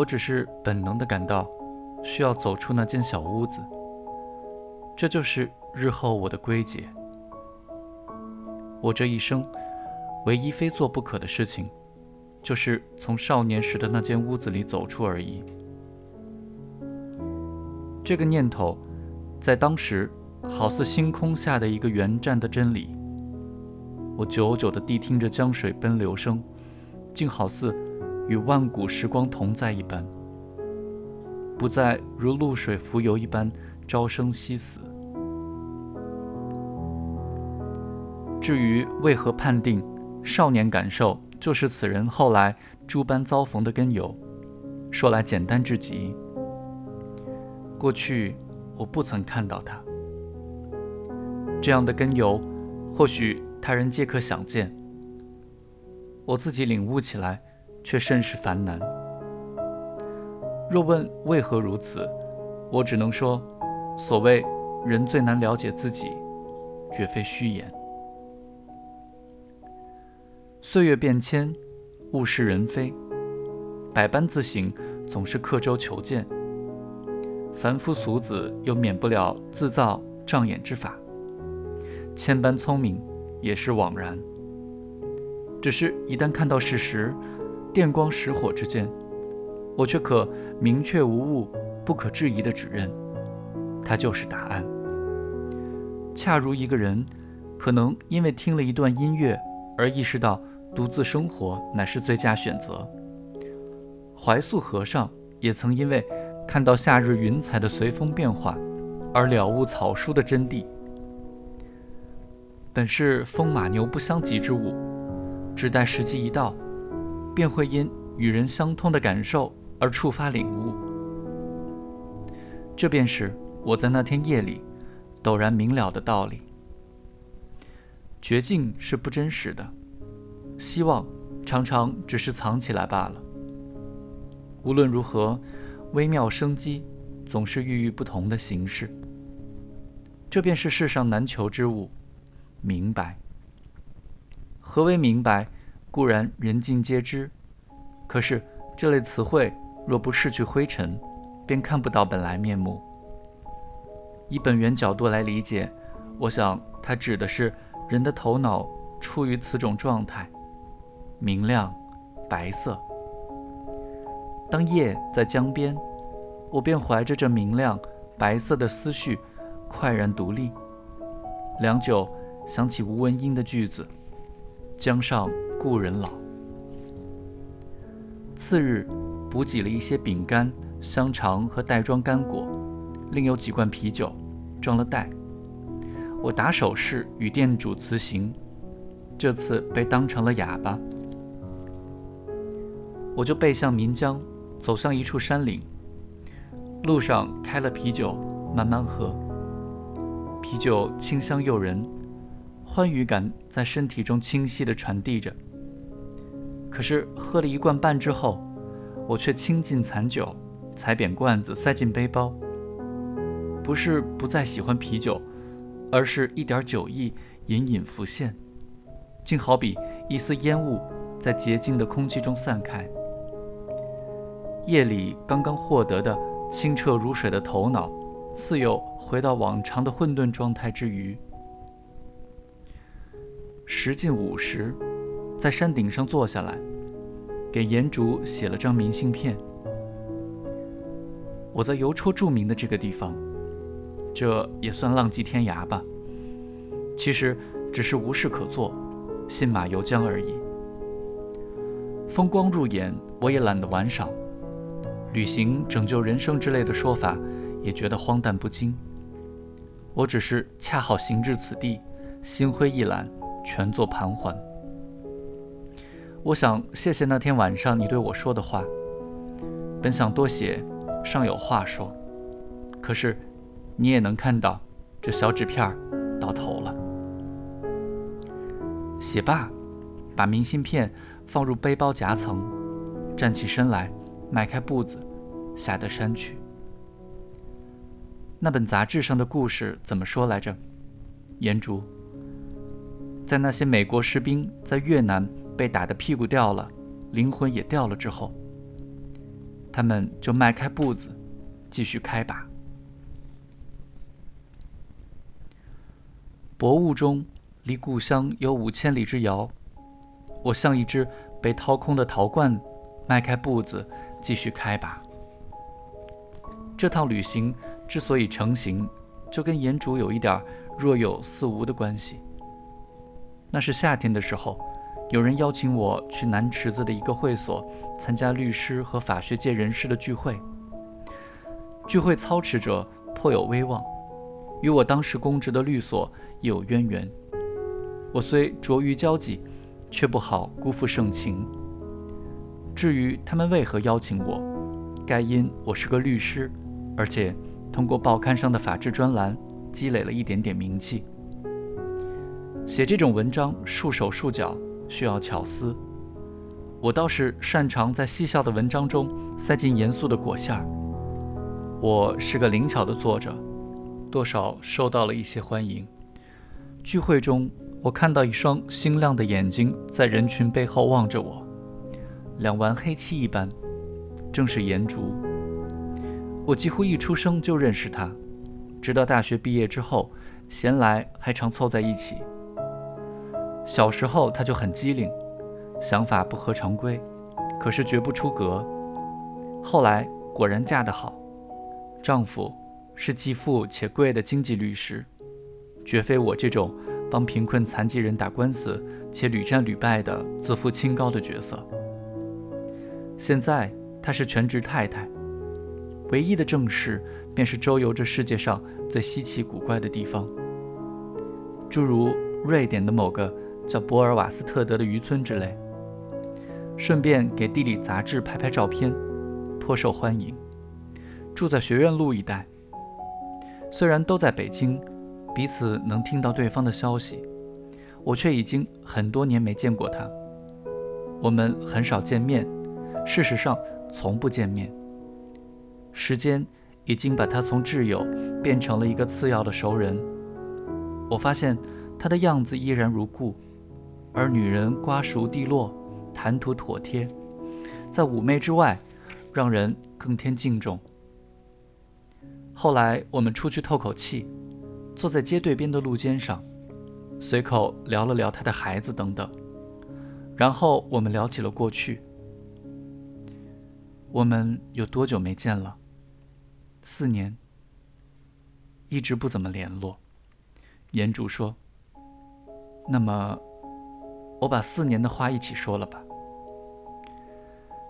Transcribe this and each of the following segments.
我只是本能的感到需要走出那间小屋子。这就是日后我的归结。我这一生唯一非做不可的事情，就是从少年时的那间屋子里走出而已。这个念头，在当时好似星空下的一个圆站的真理。我久久地谛听着江水奔流声，竟好似与万古时光同在一般，不再如露水浮游一般朝生夕死。至于为何判定少年感受就是此人后来诸般遭逢的根由，说来简单至极。过去我不曾看到他这样的根由，或许他人皆可想见。我自己领悟起来，却甚是烦难。若问为何如此，我只能说，所谓人最难了解自己，绝非虚言。岁月变迁，物是人非，百般自省，总是刻舟求剑。凡夫俗子又免不了自造障眼之法，千般聪明也是枉然。只是，一旦看到事实，电光石火之间，我却可明确无误、不可置疑地指认，它就是答案。恰如一个人，可能因为听了一段音乐而意识到独自生活乃是最佳选择。怀素和尚也曾因为。看到夏日云彩的随风变化，而了悟草书的真谛。本是风马牛不相及之物，只待时机一到，便会因与人相通的感受而触发领悟。这便是我在那天夜里陡然明了的道理。绝境是不真实的，希望常常只是藏起来罢了。无论如何。微妙生机，总是孕育不同的形式。这便是世上难求之物——明白。何为明白？固然人尽皆知，可是这类词汇若不拭去灰尘，便看不到本来面目。以本源角度来理解，我想它指的是人的头脑处于此种状态：明亮、白色。当夜在江边，我便怀着这明亮白色的思绪，快然独立。良久，想起吴文英的句子：“江上故人老。”次日，补给了一些饼干、香肠和袋装干果，另有几罐啤酒，装了袋。我打手势与店主辞行，这次被当成了哑巴。我就背向岷江。走向一处山岭，路上开了啤酒，慢慢喝。啤酒清香诱人，欢愉感在身体中清晰地传递着。可是喝了一罐半之后，我却倾尽残酒，踩扁罐子，塞进背包。不是不再喜欢啤酒，而是一点酒意隐隐浮现，竟好比一丝烟雾在洁净的空气中散开。夜里刚刚获得的清澈如水的头脑，似又回到往常的混沌状态之余。时近午时，在山顶上坐下来，给严竹写了张明信片。我在邮戳著名的这个地方，这也算浪迹天涯吧。其实只是无事可做，信马由缰而已。风光入眼，我也懒得玩赏。旅行拯救人生之类的说法，也觉得荒诞不经。我只是恰好行至此地，心灰意懒，全作盘桓。我想谢谢那天晚上你对我说的话。本想多写，尚有话说，可是你也能看到，这小纸片儿到头了。写罢，把明信片放入背包夹层，站起身来。迈开步子，下得山去。那本杂志上的故事怎么说来着？严竹，在那些美国士兵在越南被打得屁股掉了，灵魂也掉了之后，他们就迈开步子，继续开拔。薄雾中，离故乡有五千里之遥。我像一只被掏空的陶罐，迈开步子，继续开拔。这趟旅行之所以成行，就跟岩主有一点若有似无的关系。那是夏天的时候，有人邀请我去南池子的一个会所参加律师和法学界人士的聚会。聚会操持者颇有威望，与我当时供职的律所有渊源。我虽拙于交际，却不好辜负盛情。至于他们为何邀请我，该因我是个律师，而且通过报刊上的法制专栏积累了一点点名气。写这种文章束手束脚，需要巧思。我倒是擅长在嬉笑的文章中塞进严肃的果馅儿。我是个灵巧的作者，多少受到了一些欢迎。聚会中，我看到一双星亮的眼睛在人群背后望着我，两弯黑漆一般，正是颜竹。我几乎一出生就认识他，直到大学毕业之后，闲来还常凑在一起。小时候她就很机灵，想法不合常规，可是绝不出格。后来果然嫁得好，丈夫是既富且贵的经济律师，绝非我这种帮贫困残疾人打官司且屡战屡败的自负清高的角色。现在她是全职太太，唯一的正事便是周游这世界上最稀奇古怪的地方，诸如瑞典的某个。叫博尔瓦斯特德的渔村之类，顺便给地理杂志拍拍照片，颇受欢迎。住在学院路一带，虽然都在北京，彼此能听到对方的消息，我却已经很多年没见过他。我们很少见面，事实上从不见面。时间已经把他从挚友变成了一个次要的熟人。我发现他的样子依然如故。而女人瓜熟蒂落，谈吐妥帖，在妩媚之外，让人更添敬重。后来我们出去透口气，坐在街对边的路肩上，随口聊了聊他的孩子等等，然后我们聊起了过去。我们有多久没见了？四年。一直不怎么联络。严主说：“那么。”我把四年的话一起说了吧。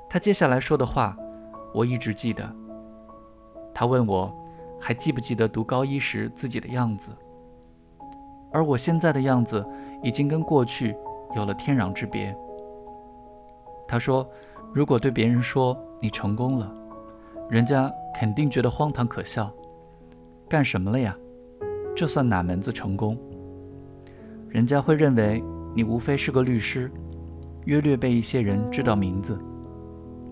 他接下来说的话，我一直记得。他问我，还记不记得读高一时自己的样子？而我现在的样子，已经跟过去有了天壤之别。他说，如果对别人说你成功了，人家肯定觉得荒唐可笑。干什么了呀？这算哪门子成功？人家会认为。你无非是个律师，约略被一些人知道名字，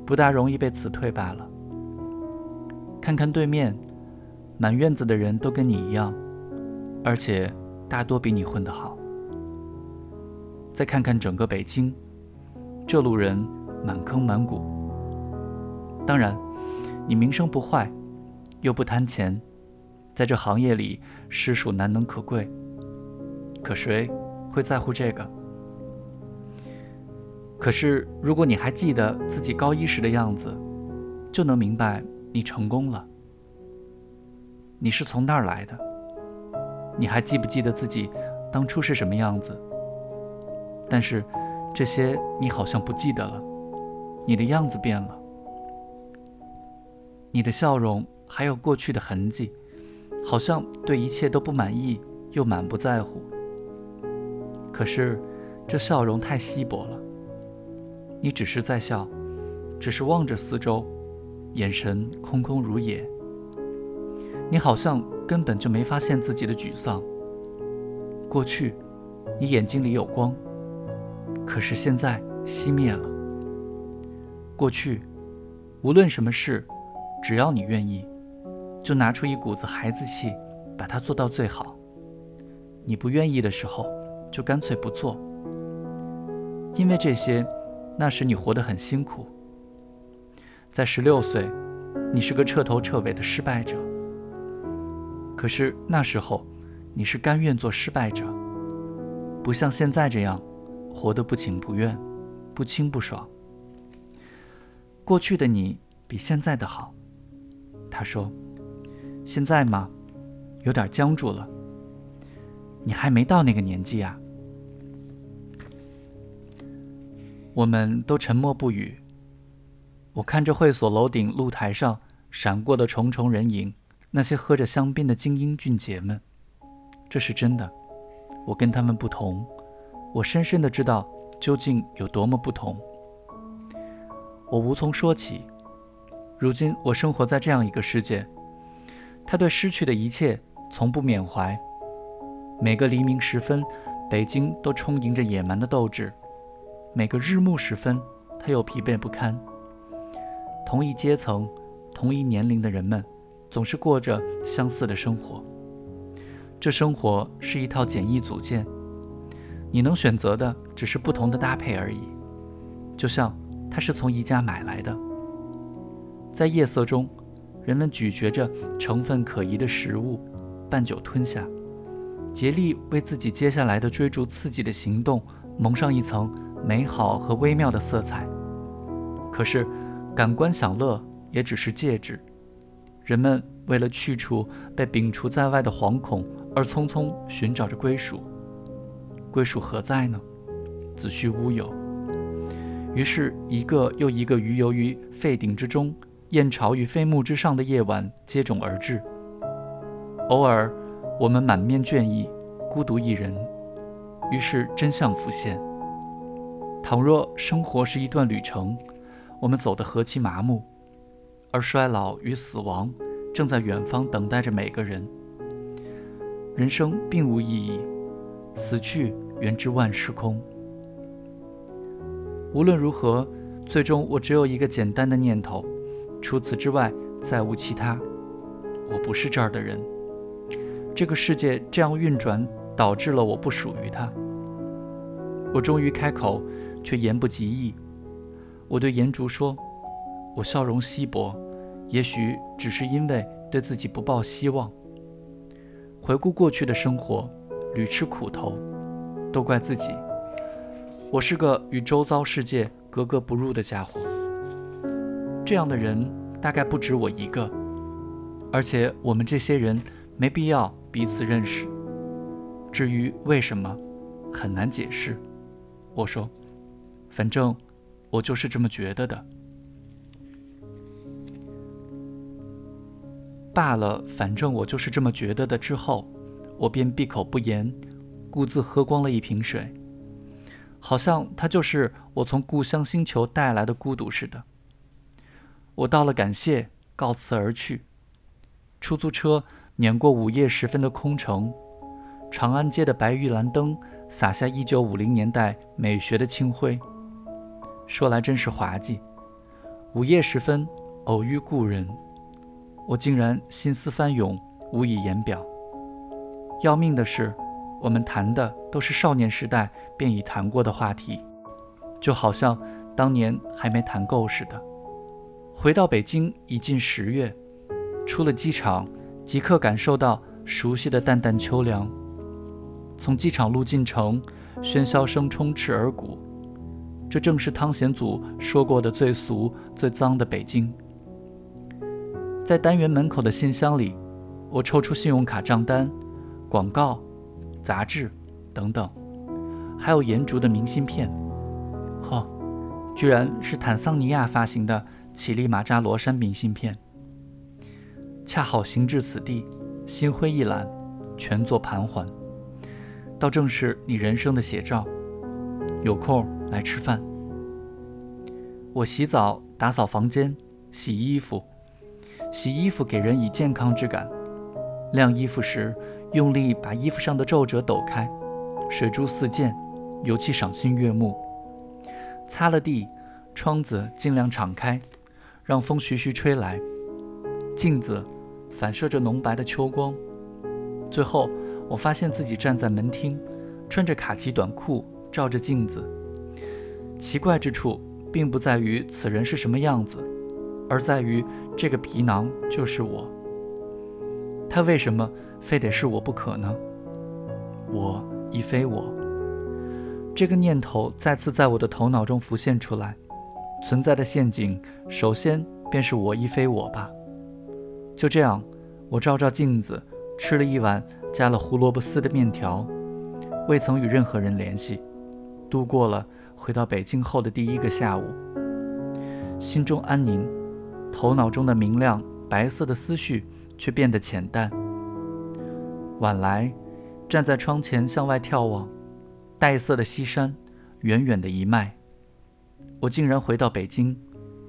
不大容易被辞退罢了。看看对面，满院子的人都跟你一样，而且大多比你混得好。再看看整个北京，这路人满坑满谷。当然，你名声不坏，又不贪钱，在这行业里实属难能可贵。可谁？会在乎这个。可是，如果你还记得自己高一时的样子，就能明白你成功了。你是从那儿来的？你还记不记得自己当初是什么样子？但是，这些你好像不记得了。你的样子变了，你的笑容还有过去的痕迹，好像对一切都不满意，又满不在乎。可是，这笑容太稀薄了。你只是在笑，只是望着四周，眼神空空如也。你好像根本就没发现自己的沮丧。过去，你眼睛里有光，可是现在熄灭了。过去，无论什么事，只要你愿意，就拿出一股子孩子气，把它做到最好。你不愿意的时候。就干脆不做，因为这些，那时你活得很辛苦。在十六岁，你是个彻头彻尾的失败者。可是那时候，你是甘愿做失败者，不像现在这样，活得不情不愿，不清不爽。过去的你比现在的好。他说：“现在嘛，有点僵住了。你还没到那个年纪啊。”我们都沉默不语。我看着会所楼顶露台上闪过的重重人影，那些喝着香槟的精英俊杰们，这是真的。我跟他们不同，我深深的知道究竟有多么不同。我无从说起。如今我生活在这样一个世界，他对失去的一切从不缅怀。每个黎明时分，北京都充盈着野蛮的斗志。每个日暮时分，他又疲惫不堪。同一阶层、同一年龄的人们，总是过着相似的生活。这生活是一套简易组件，你能选择的只是不同的搭配而已。就像它是从宜家买来的。在夜色中，人们咀嚼着成分可疑的食物，半酒吞下，竭力为自己接下来的追逐刺激的行动蒙上一层。美好和微妙的色彩，可是感官享乐也只是介质。人们为了去除被摒除在外的惶恐，而匆匆寻找着归属。归属何在呢？子虚乌有。于是，一个又一个鱼游于沸鼎之中、燕巢与飞木之上的夜晚接踵而至。偶尔，我们满面倦意，孤独一人。于是，真相浮现。倘若生活是一段旅程，我们走得何其麻木，而衰老与死亡正在远方等待着每个人。人生并无意义，死去原知万事空。无论如何，最终我只有一个简单的念头：除此之外，再无其他。我不是这儿的人，这个世界这样运转，导致了我不属于它。我终于开口。却言不及义。我对颜竹说：“我笑容稀薄，也许只是因为对自己不抱希望。回顾过去的生活，屡吃苦头，都怪自己。我是个与周遭世界格格不入的家伙。这样的人大概不止我一个，而且我们这些人没必要彼此认识。至于为什么，很难解释。”我说。反正我就是这么觉得的。罢了，反正我就是这么觉得的。之后，我便闭口不言，故自喝光了一瓶水，好像它就是我从故乡星球带来的孤独似的。我道了感谢，告辞而去。出租车碾过午夜时分的空城，长安街的白玉兰灯洒下一九五零年代美学的清辉。说来真是滑稽，午夜时分偶遇故人，我竟然心思翻涌，无以言表。要命的是，我们谈的都是少年时代便已谈过的话题，就好像当年还没谈够似的。回到北京已近十月，出了机场，即刻感受到熟悉的淡淡秋凉。从机场路进城，喧嚣声充斥耳鼓。这正是汤显祖说过的最俗、最脏的北京。在单元门口的信箱里，我抽出信用卡账单、广告、杂志等等，还有延竹的明信片。呵，居然是坦桑尼亚发行的乞力马扎罗山明信片。恰好行至此地，心灰意懒，全作盘桓，倒正是你人生的写照。有空来吃饭。我洗澡、打扫房间、洗衣服。洗衣服给人以健康之感。晾衣服时，用力把衣服上的皱褶抖开，水珠四溅，尤其赏心悦目。擦了地，窗子尽量敞开，让风徐徐吹来。镜子反射着浓白的秋光。最后，我发现自己站在门厅，穿着卡其短裤。照着镜子，奇怪之处并不在于此人是什么样子，而在于这个皮囊就是我。他为什么非得是我不可呢？我亦非我。这个念头再次在我的头脑中浮现出来。存在的陷阱，首先便是我亦非我吧。就这样，我照照镜子，吃了一碗加了胡萝卜丝的面条，未曾与任何人联系，度过了回到北京后的第一个下午。心中安宁，头脑中的明亮白色的思绪却变得浅淡。晚来，站在窗前向外眺望，黛色的西山，远远的一脉。我竟然回到北京，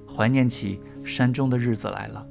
怀念起山中的日子来了。